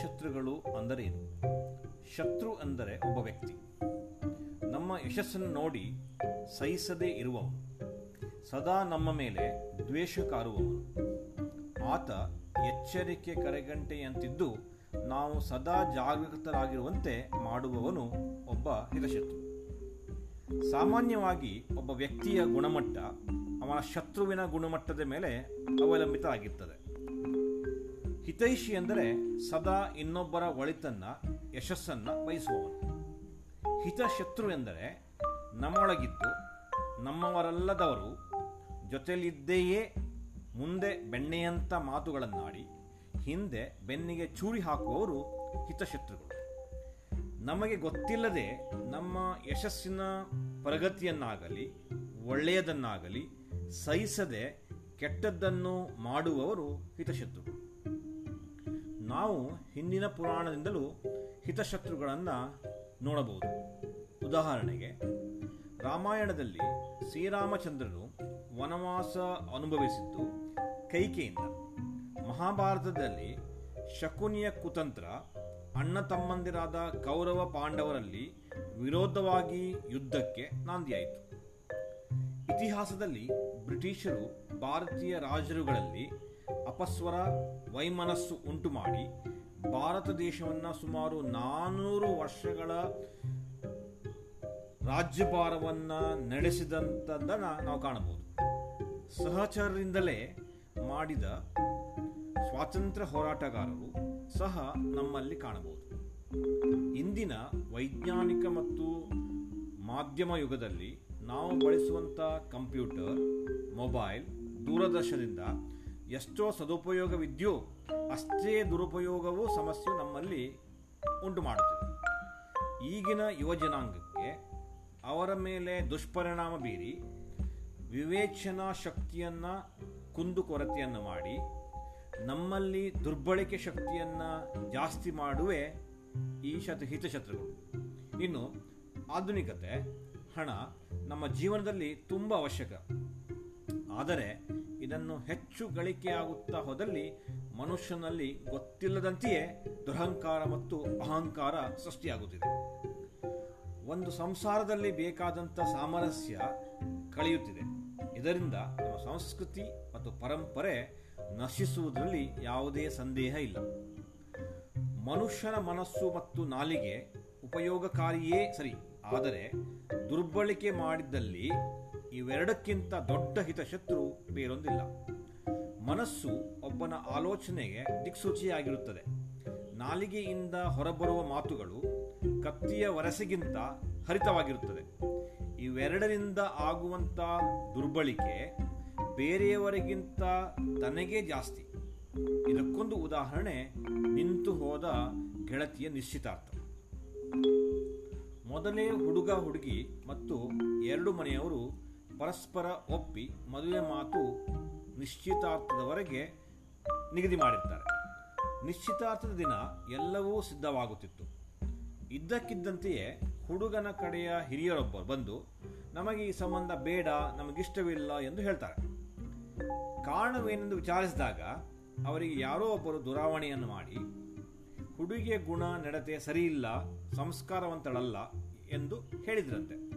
ಹಿತಶತ್ರುಗಳು ಏನು? ಶತ್ರು ಅಂದರೆ ಒಬ್ಬ ವ್ಯಕ್ತಿ. ನಮ್ಮ ಯಶಸ್ಸನ್ನು ನೋಡಿ ಸಹಿಸದೇ ಇರುವವನು. ಸದಾ ನಮ್ಮ ಮೇಲೆ ದ್ವೇಷ ಕಾರುವವನು ಆತ ಎಚ್ಚರಿಕೆ ಕರೆಗಂಟೆಯಂತಿದ್ದು ನಾವು ಸದಾ ಜಾಗೃತರಾಗಿರುವಂತೆ ಮಾಡುವವನು ಒಬ್ಬ ಹಿತಶತ್ರು. ಸಾಮಾನ್ಯವಾಗಿ ಒಬ್ಬ ವ್ಯಕ್ತಿಯ ಗುಣಮಟ್ಟ ಅವನ ಶತ್ರುವಿನ ಗುಣಮಟ್ಟದ ಮೇಲೆ ಅವಲಂಬಿತ ಆಗಿರ್ತದೆ ಹಿತೈಷಿ ಎಂದರೆ ಸದಾ ಇನ್ನೊಬ್ಬರ ಒಳಿತನ್ನ, ಯಶಸ್ಸನ್ನ ಬಯಸುವವನು. ಹಿತಶತ್ರು ಎಂದರೆ ನಮ್ಮೊಳಗಿದ್ದು, ನಮ್ಮವರಲ್ಲದವರು ಜೊತೆಯಲ್ಲಿದ್ದೆಯೇ ಮುಂದೆ ಬೆಣ್ಣೆಯಂಥ ಮಾತುಗಳನ್ನಾಡಿ, ಹಿಂದೆ ಬೆನ್ನಿಗೆ ಚೂರಿ ಹಾಕುವವರು ಹಿತಶತ್ರುಗಳು. ನಮಗೆ ಗೊತ್ತಿಲ್ಲದೆ ನಮ್ಮ ಯಶಸ್ಸಿನ ಪ್ರಗತಿಯನ್ನಾಗಲಿ, ಒಳ್ಳೆಯದನ್ನಾಗಲಿ ಸಹಿಸದೆ ಕೆಟ್ಟದ್ದನ್ನು ಮಾಡುವವರು ಹಿತಶತ್ರುಗಳು. ನಾವು ಹಿಂದಿನ ಪುರಾಣದಿಂದಲೂ ಹಿತಶತ್ರುಗಳನ್ನು ನೋಡಬಹುದು. ಉದಾಹರಣೆಗೆ, ರಾಮಾಯಣದಲ್ಲಿ ಶ್ರೀರಾಮಚಂದ್ರರು ವನವಾಸ ಅನುಭವಿಸಿದ್ದು ಕೈಕೆಯಿಂದ. ಮಹಾಭಾರತದಲ್ಲಿ ಶಕುನಿಯ ಕುತಂತ್ರ, ಅಣ್ಣ ತಮ್ಮಂದಿರಾದ ಕೌರವ ಪಾಂಡವರಲ್ಲಿ ವಿರೋಧವಾಗಿ ಯುದ್ಧಕ್ಕೆ ನಾಂದಿಯಾಯಿತು. ಇತಿಹಾಸದಲ್ಲಿ ಬ್ರಿಟಿಷರು ಭಾರತೀಯ ರಾಜರುಗಳಲ್ಲಿ ಅಪಸ್ವರ ವೈಮನಸ್ಸು ಉಂಟು ಮಾಡಿ ಭಾರತ ದೇಶವನ್ನು ಸುಮಾರು ನಾನ್ನೂರು ವರ್ಷಗಳ ರಾಜ್ಯಭಾರವನ್ನು ನಡೆಸಿದಂಥದ್ದನ್ನು ನಾವು ಕಾಣಬಹುದು. ಸಹಚರರಿಂದಲೇ ಮಾಡಿದ ಸ್ವಾತಂತ್ರ್ಯ ಹೋರಾಟಗಾರರು ಸಹ ನಮ್ಮಲ್ಲಿ ಕಾಣಬಹುದು. ಇಂದಿನ ವೈಜ್ಞಾನಿಕ ಮತ್ತು ಮಾಧ್ಯಮ ಯುಗದಲ್ಲಿ ನಾವು ಬಳಸುವಂಥ ಕಂಪ್ಯೂಟರ್, ಮೊಬೈಲ್, ದೂರದರ್ಶನದಿಂದ ಎಷ್ಟೋ ಸದುಪಯೋಗವಿದ್ಯೋ ಅಷ್ಟೇ ದುರುಪಯೋಗವೂ ಸಮಸ್ಯೆ ನಮ್ಮಲ್ಲಿ ಉಂಟು ಮಾಡುತ್ತದೆ. ಈಗಿನ ಯುವಜನಾಂಗಕ್ಕೆ ಅವರ ಮೇಲೆ ದುಷ್ಪರಿಣಾಮ ಬೀರಿ ವಿವೇಚನಾ ಶಕ್ತಿಯನ್ನು ಕುಂದುಕೊರತೆಯನ್ನು ಮಾಡಿ ನಮ್ಮಲ್ಲಿ ದುರ್ಬಳಕೆ ಶಕ್ತಿಯನ್ನು ಜಾಸ್ತಿ ಮಾಡುವೆ ಈ ಶತ, ಹಿತಶತ್ರುಗಳು. ಇನ್ನು ಆಧುನಿಕತೆ, ಹಣ ನಮ್ಮ ಜೀವನದಲ್ಲಿ ತುಂಬ ಅವಶ್ಯಕ. ಆದರೆ ಇದನ್ನು ಹೆಚ್ಚು ಗಳಿಕೆಯಾಗುತ್ತಾ ಹೋದಲ್ಲಿ ಮನುಷ್ಯನಲ್ಲಿ ಗೊತ್ತಿಲ್ಲದಂತೆಯೇ ದುರಹಂಕಾರ ಮತ್ತು ಅಹಂಕಾರ ಸೃಷ್ಟಿಯಾಗುತ್ತಿದೆ. ಒಂದು ಸಂಸಾರದಲ್ಲಿ ಬೇಕಾದಂಥ ಸಾಮರಸ್ಯ ಕಳೆಯುತ್ತಿದೆ. ಇದರಿಂದ ನಮ್ಮ ಸಂಸ್ಕೃತಿ ಮತ್ತು ಪರಂಪರೆ ನಶಿಸುವುದರಲ್ಲಿ ಯಾವುದೇ ಸಂದೇಹ ಇಲ್ಲ. ಮನುಷ್ಯನ ಮನಸ್ಸು ಮತ್ತು ನಾಲಿಗೆ ಉಪಯೋಗಕಾರಿಯೇ ಸರಿ, ಆದರೆ ದುರ್ಬಳಕೆ ಮಾಡಿದ್ದಲ್ಲಿ ಇವೆರಡಕ್ಕಿಂತ ದೊಡ್ಡ ಹಿತಶತ್ರು ಬೇರೊಂದಿಲ್ಲ. ಮನಸ್ಸು ಒಬ್ಬನ ಆಲೋಚನೆಗೆ ದಿಕ್ಸೂಚಿಯಾಗಿರುತ್ತದೆ. ನಾಲಿಗೆಯಿಂದ ಹೊರಬರುವ ಮಾತುಗಳು ಕತ್ತಿಯ ವರಸೆಗಿಂತ ಹರಿತವಾಗಿರುತ್ತದೆ. ಇವೆರಡರಿಂದ ಆಗುವಂಥ ದುರ್ಬಳಿಕೆ ಬೇರೆಯವರಿಗಿಂತ ತನಗೇ ಜಾಸ್ತಿ. ಇದಕ್ಕೊಂದು ಉದಾಹರಣೆ ನಿಂತು ಹೋದ ಗೆಳತಿಯ ನಿಶ್ಚಿತಾರ್ಥ. ಮೊದಲೇ ಹುಡುಗ ಹುಡುಗಿ ಮತ್ತು ಎರಡು ಮನೆಯವರು ಪರಸ್ಪರ ಒಪ್ಪಿ ಮದುವೆ ಮಾತು ನಿಶ್ಚಿತಾರ್ಥದವರೆಗೆ ನಿಗದಿ ಮಾಡಿರ್ತಾರೆ. ನಿಶ್ಚಿತಾರ್ಥದ ದಿನ ಎಲ್ಲವೂ ಸಿದ್ಧವಾಗುತ್ತಿತ್ತು. ಇದ್ದಕ್ಕಿದ್ದಂತೆಯೇ ಹುಡುಗನ ಕಡೆಯ ಹಿರಿಯರೊಬ್ಬರು ಬಂದು, ನಮಗೆ ಈ ಸಂಬಂಧ ಬೇಡ, ನಮಗಿಷ್ಟವಿಲ್ಲ ಎಂದು ಹೇಳ್ತಾರೆ. ಕಾರಣವೇನೆಂದು ವಿಚಾರಿಸಿದಾಗ ಅವರಿಗೆ ಯಾರೋ ಒಬ್ಬರು ದುರಾವಣೆಯನ್ನು ಮಾಡಿ, ಹುಡುಗಿಯ ಗುಣ, ನಡತೆ ಸರಿಯಿಲ್ಲ, ಸಂಸ್ಕಾರವಂತಳಲ್ಲ ಎಂದು ಹೇಳಿದ್ರಂತೆ.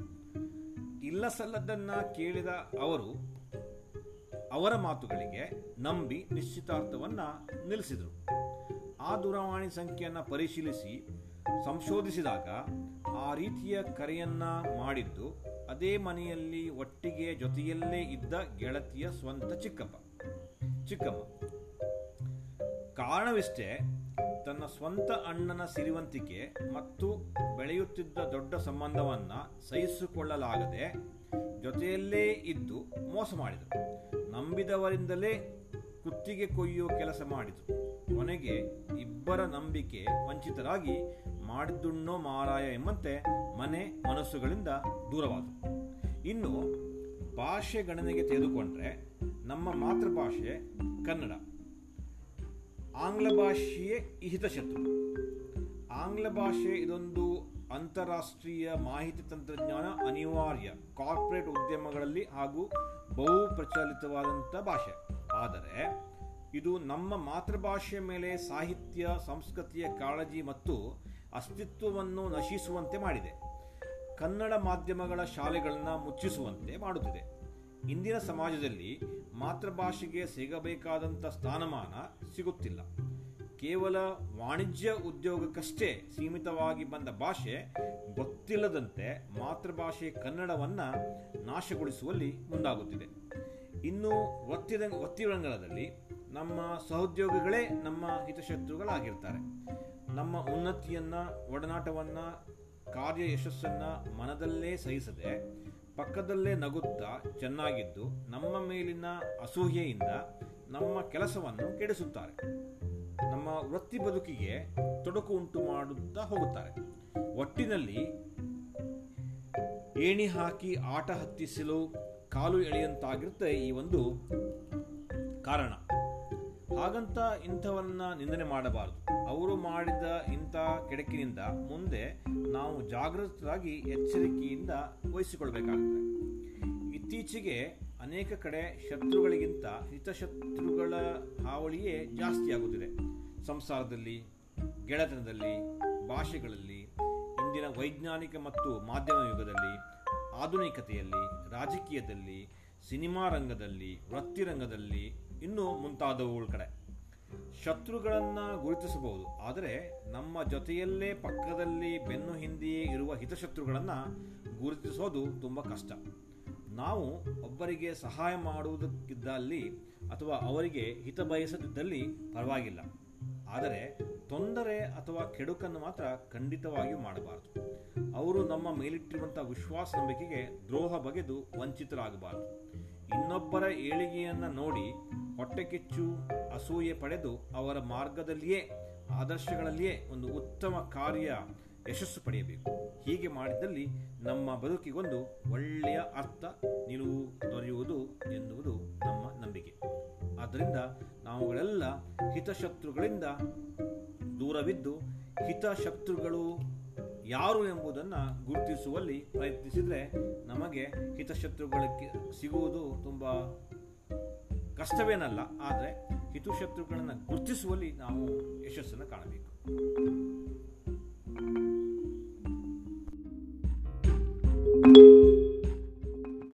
ಇಲ್ಲ ಸಲ್ಲದನ್ನ ಕೇಳಿದ ಅವರು ಅವರ ಮಾತುಗಳಿಗೆ ನಂಬಿ ನಿಶ್ಚಿತಾರ್ಥವನ್ನ ನಿಲ್ಲಿಸಿದರು. ಆ ದೂರವಾಣಿ ಸಂಖ್ಯೆಯನ್ನು ಪರಿಶೀಲಿಸಿ ಸಂಶೋಧಿಸಿದಾಗ ಆ ರೀತಿಯ ಕರೆಯನ್ನ ಮಾಡಿದ್ದು ಅದೇ ಮನೆಯಲ್ಲಿ ಒಟ್ಟಿಗೆ ಜೊತೆಯಲ್ಲೇ ಇದ್ದ ಗೆಳತಿಯ ಸ್ವಂತ ಚಿಕ್ಕಪ್ಪ. ಚಿಕ್ಕಮ್ಮ, ಕಾರಣವಿಷ್ಟೇ ತನ್ನ ಸ್ವಂತ ಅಣ್ಣನ ಸಿರಿವಂತಿಕೆ ಮತ್ತು ಬೆಳೆಯುತ್ತಿದ್ದ ದೊಡ್ಡ ಸಂಬಂಧವನ್ನ ಸಹಿಸಿಕೊಳ್ಳಲಾಗದೆ ಜೊತೆಯಲ್ಲೇ ಇದ್ದು ಮೋಸ ಮಾಡಿದರು. ನಂಬಿದವರಿಂದಲೇ ಕುತ್ತಿಗೆ ಕೊಯ್ಯುವ ಕೆಲಸ ಮಾಡಿತು. ಕೊನೆಗೆ ಇಬ್ಬರ ನಂಬಿಕೆ ವಂಚಿತರಾಗಿ ಮಾಡಿದ್ದುಣ್ಣೋ ಮಾರಾಯ ಎಂಬಂತೆ ಮನೆ ಮನಸ್ಸುಗಳಿಂದ ದೂರವಾದವು ಇನ್ನು ಭಾಷೆ ಗಣನೆಗೆ ತೆಗೆದುಕೊಂಡ್ರೆ ನಮ್ಮ ಮಾತೃಭಾಷೆ ಕನ್ನಡ. ಆಂಗ್ಲ ಭಾಷೆಯೇ ಇಹಿತ ಶತ್ರು ಆಂಗ್ಲ ಭಾಷೆ ಇದೊಂದು ಅಂತಾರಾಷ್ಟ್ರೀಯ ಮಾಹಿತಿ ತಂತ್ರಜ್ಞಾನ ಅನಿವಾರ್ಯ ಕಾರ್ಪೊರೇಟ್ ಉದ್ಯಮಗಳಲ್ಲಿ ಹಾಗೂ ಬಹು ಪ್ರಚಲಿತವಾದಂಥ ಭಾಷೆ. ಆದರೆ ಇದು ನಮ್ಮ ಮಾತೃಭಾಷೆಯ ಮೇಲೆ ಸಾಹಿತ್ಯ, ಸಂಸ್ಕೃತಿಯ ಕಾಳಜಿ ಮತ್ತು ಅಸ್ತಿತ್ವವನ್ನು ನಶಿಸುವಂತೆ ಮಾಡಿದೆ. ಕನ್ನಡ ಮಾಧ್ಯಮಗಳ ಶಾಲೆಗಳನ್ನು ಮುಚ್ಚಿಸುವಂತೆ ಮಾಡುತ್ತಿದೆ. ಇಂದಿನ ಸಮಾಜದಲ್ಲಿ ಮಾತೃಭಾಷೆಗೆ ಸಿಗಬೇಕಾದಂಥ ಸ್ಥಾನಮಾನ ಸಿಗುತ್ತಿಲ್ಲ. ಕೇವಲ ವಾಣಿಜ್ಯ ಉದ್ಯೋಗಕ್ಕಷ್ಟೇ ಸೀಮಿತವಾಗಿ ಬಂದ ಭಾಷೆ ಗೊತ್ತಿಲ್ಲದಂತೆ ಮಾತೃಭಾಷೆ ಕನ್ನಡವನ್ನು ನಾಶಗೊಳಿಸುವಲ್ಲಿ ಮುಂದಾಗುತ್ತಿದೆ. ಇನ್ನು ಒತ್ತಿದ ವೃತ್ತಿರಂಗದಲ್ಲಿ ನಮ್ಮ ಸಹೋದ್ಯೋಗಿಗಳೇ ನಮ್ಮ ಹಿತಶತ್ರುಗಳಾಗಿರ್ತಾರೆ. ನಮ್ಮ ಉನ್ನತಿಯನ್ನು, ಒಡನಾಟವನ್ನು, ಕಾರ್ಯ ಯಶಸ್ಸನ್ನು ಮನದಲ್ಲೇ ಸಹಿಸದೆ ಪಕ್ಕದಲ್ಲೇ ನಗುತ್ತಾ ಚೆನ್ನಾಗಿದ್ದು ನಮ್ಮ ಮೇಲಿನ ಅಸೂಯೆಯಿಂದ ನಮ್ಮ ಕೆಲಸವನ್ನು ಕೆಡಿಸುತ್ತಾರೆ. ನಮ್ಮ ವೃತ್ತಿ ಬದುಕಿಗೆ ತೊಡಕು ಉಂಟು ಮಾಡುತ್ತಾ ಹೋಗುತ್ತಾರೆ. ಒಟ್ಟಿನಲ್ಲಿ ಏಣಿ ಹಾಕಿ ಆಟ ಹತ್ತಿಸಲು ಕಾಲು ಎಳೆಯಂತಾಗಿರುತ್ತೆ ಈ ಒಂದು ಕಾರಣ. ಹಾಗಂತ ಇಂಥವನ್ನ ನಿಂದನೆ ಮಾಡಬಾರದು. ಅವರು ಮಾಡಿದ ಇಂಥ ಕೆಡಕಿನಿಂದ ಮುಂದೆ ನಾವು ಜಾಗೃತರಾಗಿ ಎಚ್ಚರಿಕೆಯಿಂದ ವಹಿಸಿಕೊಳ್ಬೇಕಾಗುತ್ತೆ. ಇತ್ತೀಚೆಗೆ ಅನೇಕ ಕಡೆ ಶತ್ರುಗಳಿಗಿಂತ ಹಿತಶತ್ರುಗಳ ಹಾವಳಿಯೇ ಜಾಸ್ತಿ ಆಗುತ್ತಿದೆ. ಸಂಸಾರದಲ್ಲಿ, ಗೆಳೆತನದಲ್ಲಿ, ಭಾಷೆಗಳಲ್ಲಿ, ಇಂದಿನ ವೈಜ್ಞಾನಿಕ ಮತ್ತು ಮಾಧ್ಯಮ ಯುಗದಲ್ಲಿ, ಆಧುನಿಕತೆಯಲ್ಲಿ, ರಾಜಕೀಯದಲ್ಲಿ, ಸಿನಿಮಾ ರಂಗದಲ್ಲಿ ವೃತ್ತಿರಂಗದಲ್ಲಿ ಇನ್ನೂ ಮುಂತಾದವುಗಳ ಕಡೆ. ಶತ್ರುಗಳನ್ನು ಗುರುತಿಸಬಹುದು, ಆದರೆ ನಮ್ಮ ಜೊತೆಯಲ್ಲೇ ಪಕ್ಕದಲ್ಲಿ ಬೆನ್ನು ಹಿಂದೆಯೇ ಇರುವ ಹಿತಶತ್ರುಗಳನ್ನು ಗುರುತಿಸೋದು ತುಂಬ ಕಷ್ಟ. ನಾವು ಒಬ್ಬರಿಗೆ ಸಹಾಯ ಮಾಡುವುದಕ್ಕಿದ್ದಲ್ಲಿ ಅಥವಾ ಅವರಿಗೆ ಹಿತ ಬಯಸದಿದ್ದಲ್ಲಿ ಪರವಾಗಿಲ್ಲ. ಆದರೆ ತೊಂದರೆ ಅಥವಾ ಕೆಡುಕನ್ನು ಮಾತ್ರ ಖಂಡಿತವಾಗಿಯೂ ಮಾಡಬಾರದು. ಅವರು ನಮ್ಮ ಮೇಲಿಟ್ಟಿರುವಂಥ ವಿಶ್ವಾಸ ನಂಬಿಕೆಗೆ ದ್ರೋಹ ಬಗೆದು ವಂಚಿತರಾಗಬಾರದು. ಇನ್ನೊಬ್ಬರ ಏಳಿಗೆಯನ್ನು ನೋಡಿ ಹೊಟ್ಟೆಕಿಚ್ಚು, ಅಸೂಯೆ ಪಡೆದು ಅವರ ಮಾರ್ಗದಲ್ಲಿಯೇ, ಆದರ್ಶಗಳಲ್ಲಿಯೇ ಒಂದು ಉತ್ತಮ ಕಾರ್ಯ ಯಶಸ್ಸು ಪಡೆಯಬೇಕು. ಹೀಗೆ ಮಾಡಿದಲ್ಲಿ ನಮ್ಮ ಬದುಕಿಗೊಂದು ಒಳ್ಳೆಯ ಅರ್ಥ ನಿಲುವು ದೊರೆಯುವುದು ಎನ್ನುವುದು ನಮ್ಮ ನಂಬಿಕೆ. ಆದ್ದರಿಂದ ನಾವುಗಳೆಲ್ಲ ಹಿತಶತ್ರುಗಳಿಂದ ದೂರವಿದ್ದು, ಹಿತಶತ್ರುಗಳು ಯಾರು ಎಂಬುದನ್ನು ಗುರುತಿಸುವಲ್ಲಿ ಪ್ರಯತ್ನಿಸಿದರೆ ನಮಗೆ ಹಿತಶತ್ರುಗಳಿಗೆ ಸಿಗುವುದು ತುಂಬ ಕಷ್ಟವೇನಲ್ಲ ಆದರೆ ಹಿತುಶತ್ರುಗಳನ್ನು ಗುರುತಿಸುವಲ್ಲಿ ನಾವು ಯಶಸ್ಸನ್ನು ಕಾಣಬೇಕು.